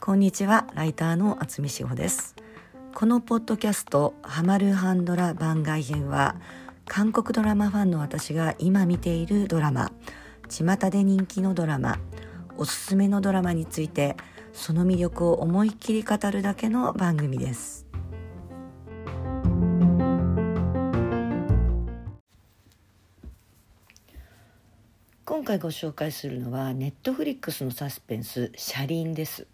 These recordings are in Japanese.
こんにちはライターの渥美志保です。このポッドキャストハマるハンドラ番外編は韓国ドラマファンの私が今見ているドラマ巷で人気のドラマおすすめのドラマについてその魅力を思いっきり語るだけの番組です。回ご紹介するのはネットフリックスのサスペンス「車輪」です。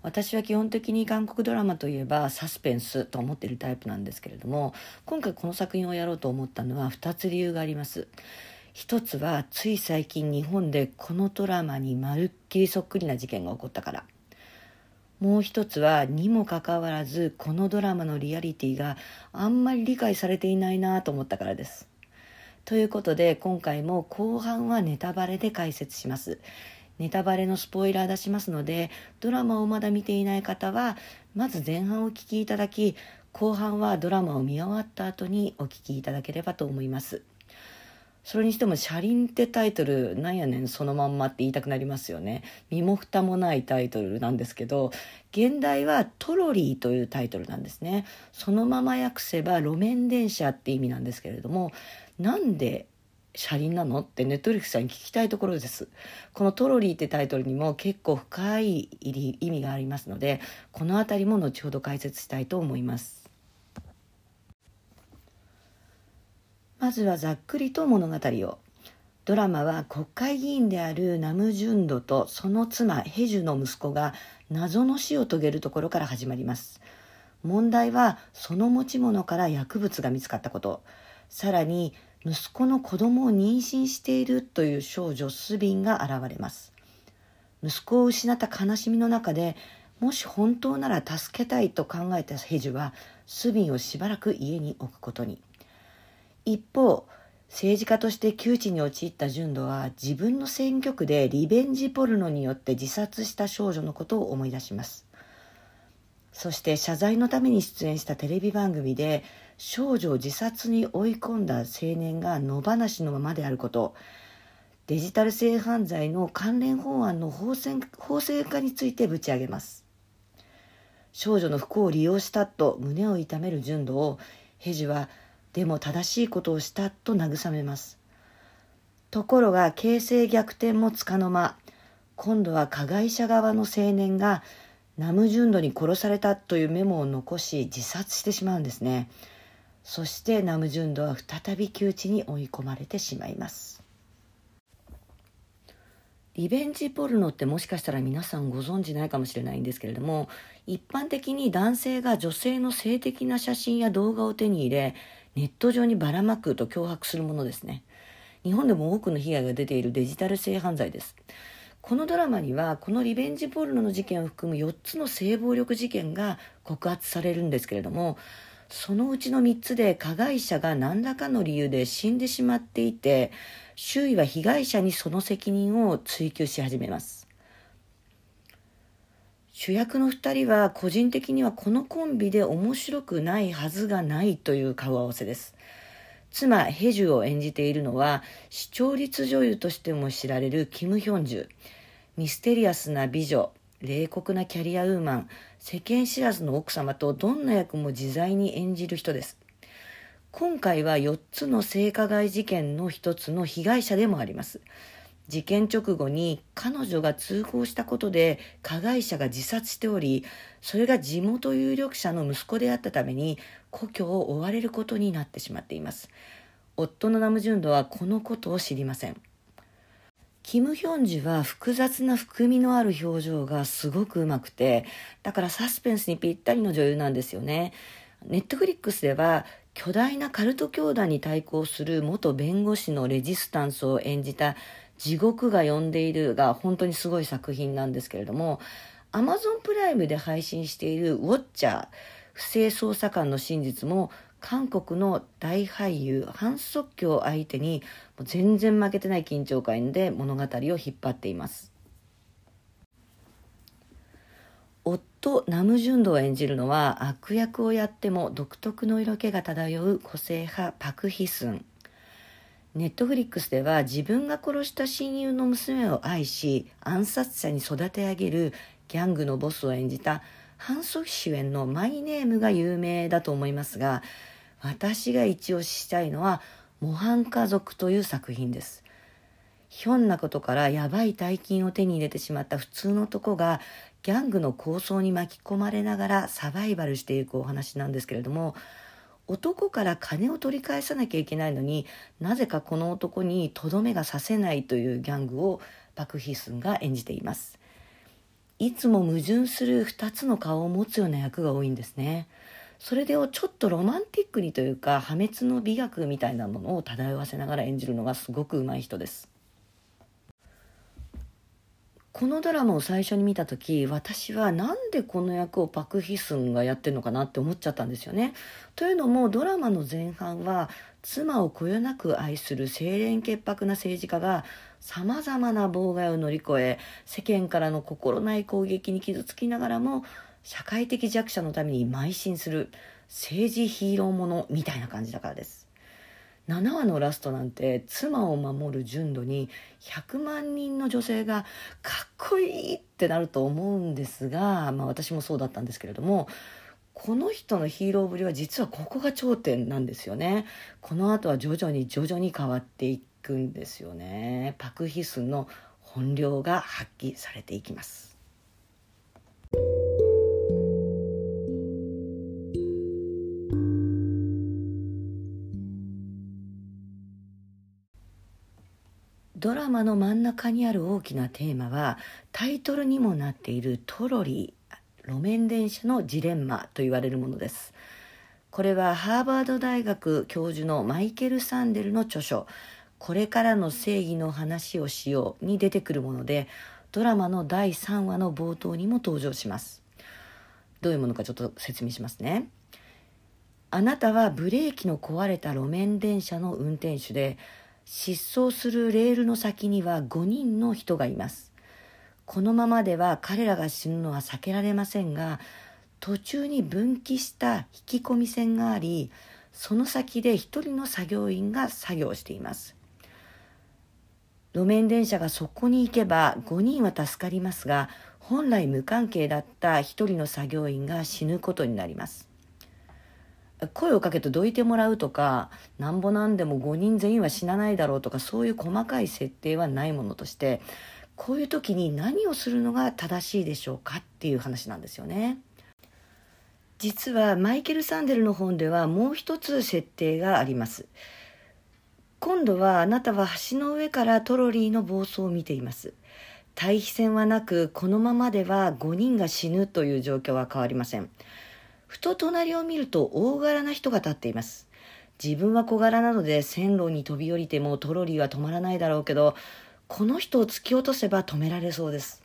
私は基本的に韓国ドラマといえばサスペンスと思っているタイプなんですけれども今回この作品をやろうと思ったのは2つ理由があります。一つはつい最近日本でこのドラマにまるっきりそっくりな事件が起こったから。もう一つはにもかかわらずこのドラマのリアリティがあんまり理解されていないなと思ったからです。ということで今回も後半はネタバレで解説します。ネタバレのスポイラー出しますのでドラマをまだ見ていない方はまず前半をお聞きいただき後半はドラマを見終わった後にお聞きいただければと思います。それにしても「車輪」ってタイトルなんやねんそのまんまって言いたくなりますよね。身も蓋もないタイトルなんですけど現代は「トロリー」というタイトルなんですね。そのまま訳せば路面電車って意味なんですけれどもなんで車輪なの？ってネットリックさんに聞きたいところです。このトロリーってタイトルにも結構深い意味がありますのでこの辺りも後ほど解説したいと思います。まずはざっくりと物語を。ドラマは国会議員であるナム・ジュンドとその妻ヘジュの息子が謎の死を遂げるところから始まります。問題はその持ち物から薬物が見つかったこと。さらに息子の子供を妊娠しているという少女スビンが現れます。息子を失った悲しみの中でもし本当なら助けたいと考えたヘジュはスビンをしばらく家に置くことに。一方政治家として窮地に陥った純度は自分の選挙区でリベンジポルノによって自殺した少女のことを思い出します。そして謝罪のために出演したテレビ番組で少女を自殺に追い込んだ青年が野放しのままであること。デジタル性犯罪の関連法案の法制法制化についてぶち上げます。少女の不幸を利用したと胸を痛める純度をヘジはでも正しいことをしたと慰めます。ところが形勢逆転もつかの間今度は加害者側の青年がナムジュンドに殺されたというメモを残し自殺してしまうんですね。そしてナムジュンドは再び窮地に追い込まれてしまいます。リベンジポルノってもしかしたら皆さんご存知ないかもしれないんですけれども一般的に男性が女性の性的な写真や動画を手に入れネット上にばらまくと脅迫するものですね。日本でも多くの被害が出ているデジタル性犯罪です。このドラマにはこのリベンジポルノの事件を含む4つの性暴力事件が告発されるんですけれどもそのうちの3つで加害者が何らかの理由で死んでしまっていて周囲は被害者にその責任を追及し始めます。主役の2人は個人的にはこのコンビで面白くないはずがないという顔合わせです。妻ヘジュを演じているのは視聴率女優としても知られるキム・ヒョンジュ。ミステリアスな美女冷酷なキャリアウーマン世間知らずの奥様とどんな役も自在に演じる人です。今回は4つの性加害事件の1つの被害者でもあります。事件直後に彼女が通報したことで加害者が自殺しておりそれが地元有力者の息子であったために故郷を追われることになってしまっています。夫のナムジュンドはこのことを知りません。キム・ヒョンジュは複雑な含みのある表情がすごくうまくてだからサスペンスにぴったりの女優なんですよね。ネットフリックスでは巨大なカルト教団に対抗する元弁護士のレジスタンスを演じた地獄が呼んでいるが本当にすごい作品なんですけれども、アマゾンプライムで配信しているウォッチャー、不正捜査官の真実も韓国の大俳優ハン・ソッキョを相手に全然負けてない緊張感で物語を引っ張っています。夫ナム・ジュンドを演じるのは悪役をやっても独特の色気が漂う個性派パク・ヒスン。ネットフリックスでは自分が殺した親友の娘を愛し暗殺者に育て上げるギャングのボスを演じたハン・ソヒ主演の「マイ・ネーム」が有名だと思いますが私が一押ししたいのは「模範家族」という作品です。ひょんなことからやばい大金を手に入れてしまった普通の男がギャングの抗争に巻き込まれながらサバイバルしていくお話なんですけれども男から金を取り返さなきゃいけないのになぜかこの男にとどめが刺せないというギャングをパク・ヒスンが演じています。いつも矛盾する2つの顔を持つような役が多いんですねそれでをちょっとロマンティックにというか破滅の美学みたいなものを漂わせながら演じるのがすごく上手い人ですこのドラマを最初に見た時私はなんでこの役をパク・ヒスンがやってるのかなって思っちゃったんですよね。というのもドラマの前半は妻をこよなく愛する清廉潔白な政治家がさまざまな妨害を乗り越え世間からの心ない攻撃に傷つきながらも社会的弱者のために邁進する政治ヒーローものみたいな感じだからです。7話のラストなんて妻を守る純度に100万人の女性がかっこいいってなると思うんですが、まあ、私もそうだったんですけれどもこの人のヒーローぶりは実はここが頂点なんですよねこの後は徐々に徐々に変わっていくんですよね。パク・ヒスの本領が発揮されていきます。ドラマの真ん中にある大きなテーマはタイトルにもなっているトロリー路面電車のジレンマと言われるものです。これはハーバード大学教授のマイケル・サンデルの著書「これからの正義の話をしよう」に出てくるものでドラマの第3話の冒頭にも登場します。どういうものかちょっと説明しますね。あなたはブレーキの壊れた路面電車の運転手で失踪するレールの先には5人の人がいます。このままでは彼らが死ぬのは避けられませんが途中に分岐した引き込み線がありその先で1人の作業員が作業しています。路面電車がそこに行けば5人は助かりますが本来無関係だった1人の作業員が死ぬことになります声をかけてどいてもらうとかなんぼなんでも5人全員は死なないだろうとかそういう細かい設定はないものとしてこういう時に何をするのが正しいでしょうかっていう話なんですよね。実はマイケル・サンデルの本ではもう一つ設定があります。今度はあなたは橋の上からトロリーの暴走を見ています。対比線はなくこのままでは5人が死ぬという状況は変わりません。ふと隣を見ると大柄な人が立っています。自分は小柄なので線路に飛び降りてもトロリーは止まらないだろうけど、この人を突き落とせば止められそうです。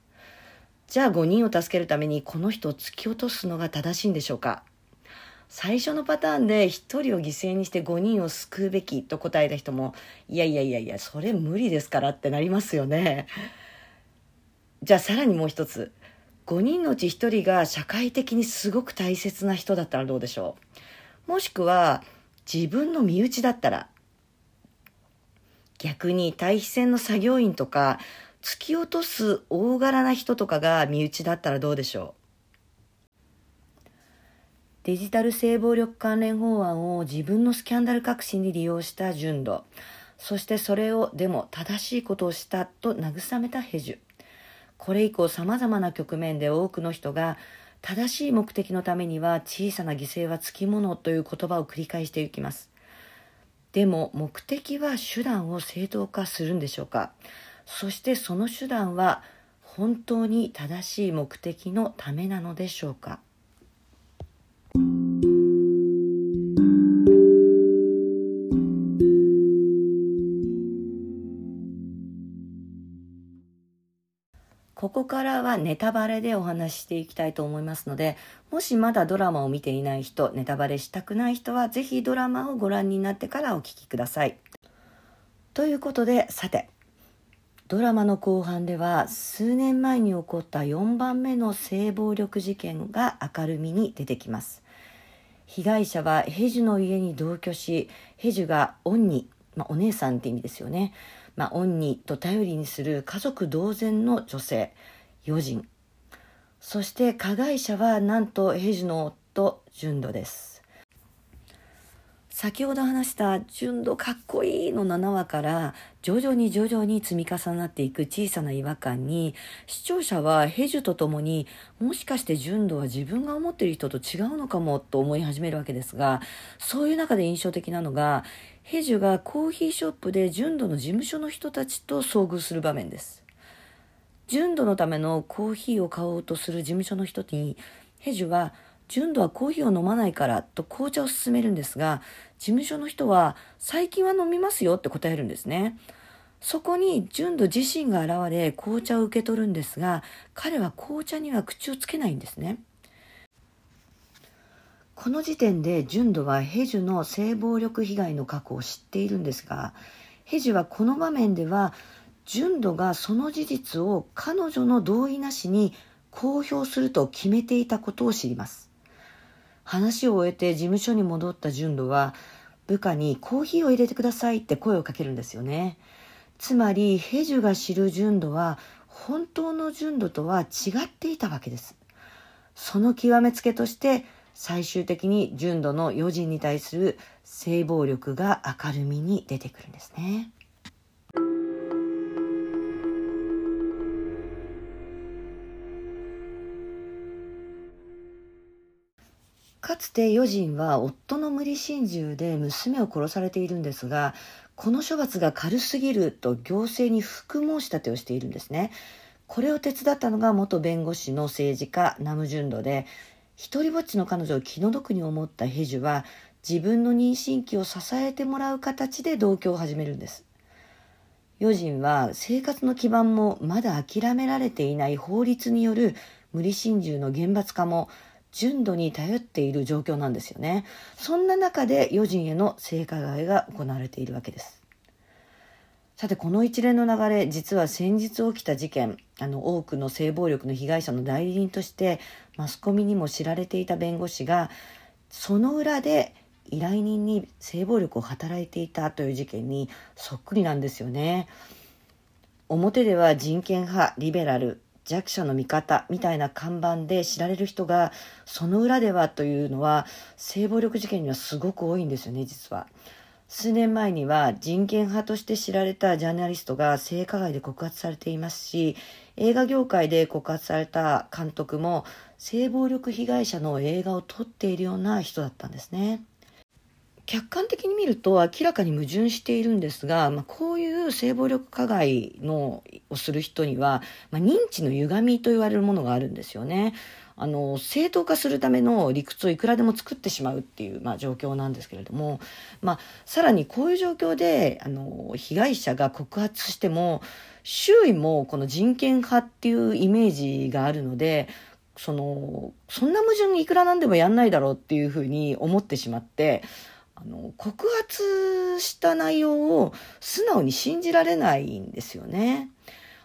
じゃあ5人を助けるためにこの人を突き落とすのが正しいんでしょうか？最初のパターンで1人を犠牲にして5人を救うべきと答えた人も、いやいやいやいや、それ無理ですからってなりますよね。じゃあさらにもう一つ。5人のうち1人が社会的にすごく大切な人だったらどうでしょう？もしくは自分の身内だったら逆に対比線の作業員とか突き落とす大柄な人とかが身内だったらどうでしょう？デジタル性暴力関連法案を自分のスキャンダル革新に利用した純度。そしてそれをでも正しいことをしたと慰めたヘジュ。これ以降様々な局面で多くの人が正しい目的のためには小さな犠牲はつきものという言葉を繰り返していきます。でも目的は手段を正当化するんでしょうか。そしてその手段は本当に正しい目的のためなのでしょうか。ここからはネタバレでお話ししていきたいと思いますので、もしまだドラマを見ていない人、ネタバレしたくない人は、ぜひドラマをご覧になってからお聴きください。ということで、さて、ドラマの後半では、数年前に起こった4番目の性暴力事件が明るみに出てきます。被害者はヘジュの家に同居し、ヘジュが恩にまあ、お姉さんって意味ですよね。まあ、恩にと頼りにする家族同然の女性、余人。そして加害者はなんと平次の夫、純度です。先ほど話した「純度かっこいい」の7話から徐々に徐々に積み重なっていく小さな違和感に視聴者はヘジュと共にもしかして純度は自分が思ってる人と違うのかもと思い始めるわけですがそういう中で印象的なのがヘジュがコーヒーショップで純度の事務所の人たちと遭遇する場面です。純度のためのコーヒーを買おうとする事務所の人にヘジュは「純度はコーヒーを飲まないからと紅茶を勧めるんですが、事務所の人は最近は飲みますよって答えるんですね。そこに純度自身が現れ紅茶を受け取るんですが、彼は紅茶には口をつけないんですね。この時点で純度はヘジュの性暴力被害の過去を知っているんですが、ヘジュはこの場面では純度がその事実を彼女の同意なしに公表すると決めていたことを知ります。話を終えて事務所に戻った純度は部下にコーヒーを入れてくださいって声をかけるんですよね。つまりヘジュが知る純度は本当の純度とは違っていたわけです。その極めつけとして最終的に純度の余人に対する性暴力が明るみに出てくるんですね。かつて余人は夫の無理心中で娘を殺されているんですがこの処罰が軽すぎると行政に複申し立てをしているんですね。これを手伝ったのが元弁護士の政治家ナムジュンドで一人ぼっちの彼女を気の毒に思ったヘジュは自分の妊娠期を支えてもらう形で同居を始めるんです。余人は生活の基盤もまだ諦められていない法律による無理心中の厳罰化も純度に頼っている状況なんですよね。そんな中で余人への性加害が行われているわけです。さてこの一連の流れ実は先日起きた事件あの多くの性暴力の被害者の代理人としてマスコミにも知られていた弁護士がその裏で依頼人に性暴力を働いていたという事件にそっくりなんですよね。表では人権派リベラル弱者の味方みたいな看板で知られる人がその裏ではというのは性暴力事件にはすごく多いんですよね実は。数年前には人権派として知られたジャーナリストが性加害で告発されていますし映画業界で告発された監督も性暴力被害者の映画を撮っているような人だったんですね。客観的に見ると明らかに矛盾しているんですが、まあ、こういう性暴力加害のをする人には、まあ、認知の歪みと言われるものがあるんですよね。あの正当化するための理屈をいくらでも作ってしまうっていう、まあ、状況なんですけれども、まあ、さらにこういう状況であの被害者が告発しても周囲もこの人権派っていうイメージがあるのでそのそんな矛盾いくらなんでもやんないだろうっていうふうに思ってしまってあの告発した内容を素直に信じられないんですよね。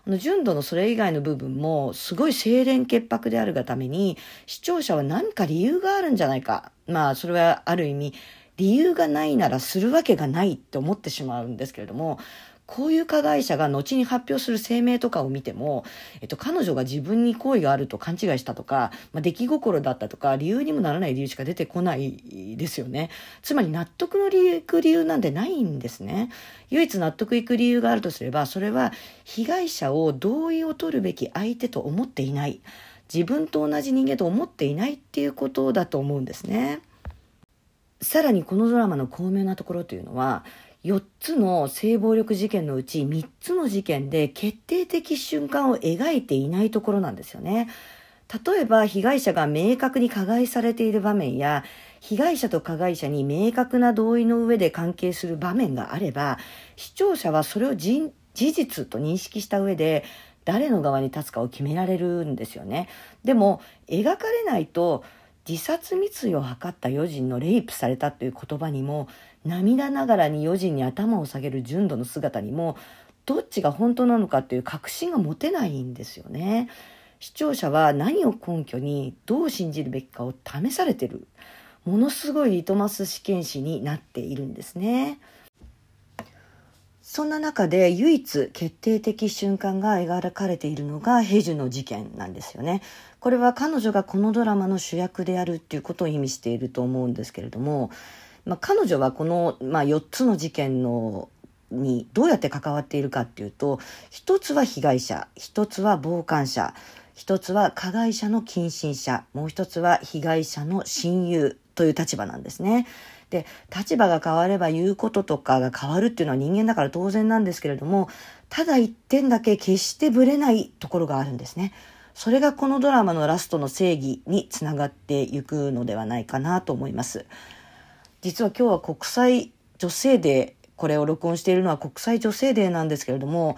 あの純度のそれ以外の部分もすごい清廉潔白であるがために視聴者は何か理由があるんじゃないかまあそれはある意味理由がないならするわけがないって思ってしまうんですけれどもこういう加害者が後に発表する声明とかを見ても、えっと、彼女が自分に好意があると勘違いしたとか、まあ、出来心だったとか、理由にもならない理由しか出てこないですよね。つまり納得の理由理由なんてないんですね。唯一納得いく理由があるとすれば、それは被害者を同意を取るべき相手と思っていない。自分と同じ人間と思っていないっていうことだと思うんですね。さらにこのドラマの巧妙なところというのは、4つの性暴力事件のうち3つの事件で決定的瞬間を描いていないところなんですよね。例えば被害者が明確に加害されている場面や被害者と加害者に明確な同意の上で関係する場面があれば視聴者はそれを事実と認識した上で誰の側に立つかを決められるんですよね。でも描かれないと自殺未遂を図った余人のレイプされたという言葉にも涙ながらに余人に頭を下げる純度の姿にもどっちが本当なのかっていう確信が持てないんですよね。視聴者は何を根拠にどう信じるべきかを試されてるものすごいリトマス試験紙になっているんですね。そんな中で唯一決定的瞬間が描かれているのがヘジュの事件なんですよね。これは彼女がこのドラマの主役であるっていうことを意味していると思うんですけれども、まあ、彼女はこの、まあ、4つの事件のにどうやって関わっているかっていうと一つは被害者一つは傍観者一つは加害者の近親者もう一つは被害者の親友という立場なんですね。で立場が変われば言うこととかが変わるっていうのは人間だから当然なんですけれどもただ一点だけ決してぶれないところがあるんですね。それがこのドラマのラストの正義につながっていくのではないかなと思います。実は今日は国際女性デーこれを録音しているのは国際女性デーなんですけれども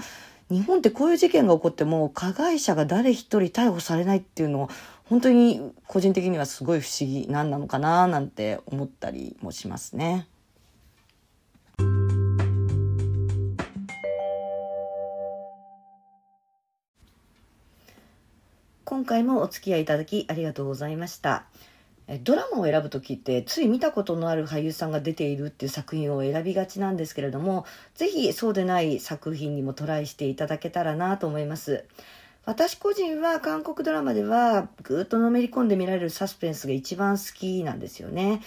日本ってこういう事件が起こっても加害者が誰一人逮捕されないっていうのを本当に個人的にはすごい不思議なんなのかななんて思ったりもしますね。今回もお付き合いいただきありがとうございました。ドラマを選ぶ時ってつい見たことのある俳優さんが出ているっていう作品を選びがちなんですけれども是非そうでない作品にもトライしていただけたらなと思います。私個人は韓国ドラマではぐっとのめり込んで見られるサスペンスが一番好きなんですよね。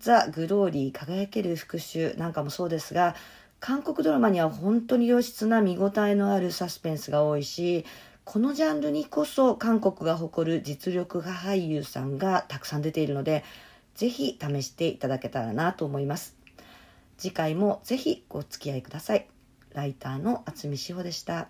ザ・グローリー輝ける復讐なんかもそうですが韓国ドラマには本当に良質な見応えのあるサスペンスが多いしこのジャンルにこそ韓国が誇る実力派俳優さんがたくさん出ているのでぜひ試していただけたらなと思います。次回もぜひご付き合いください。ライターの渥美志保でした。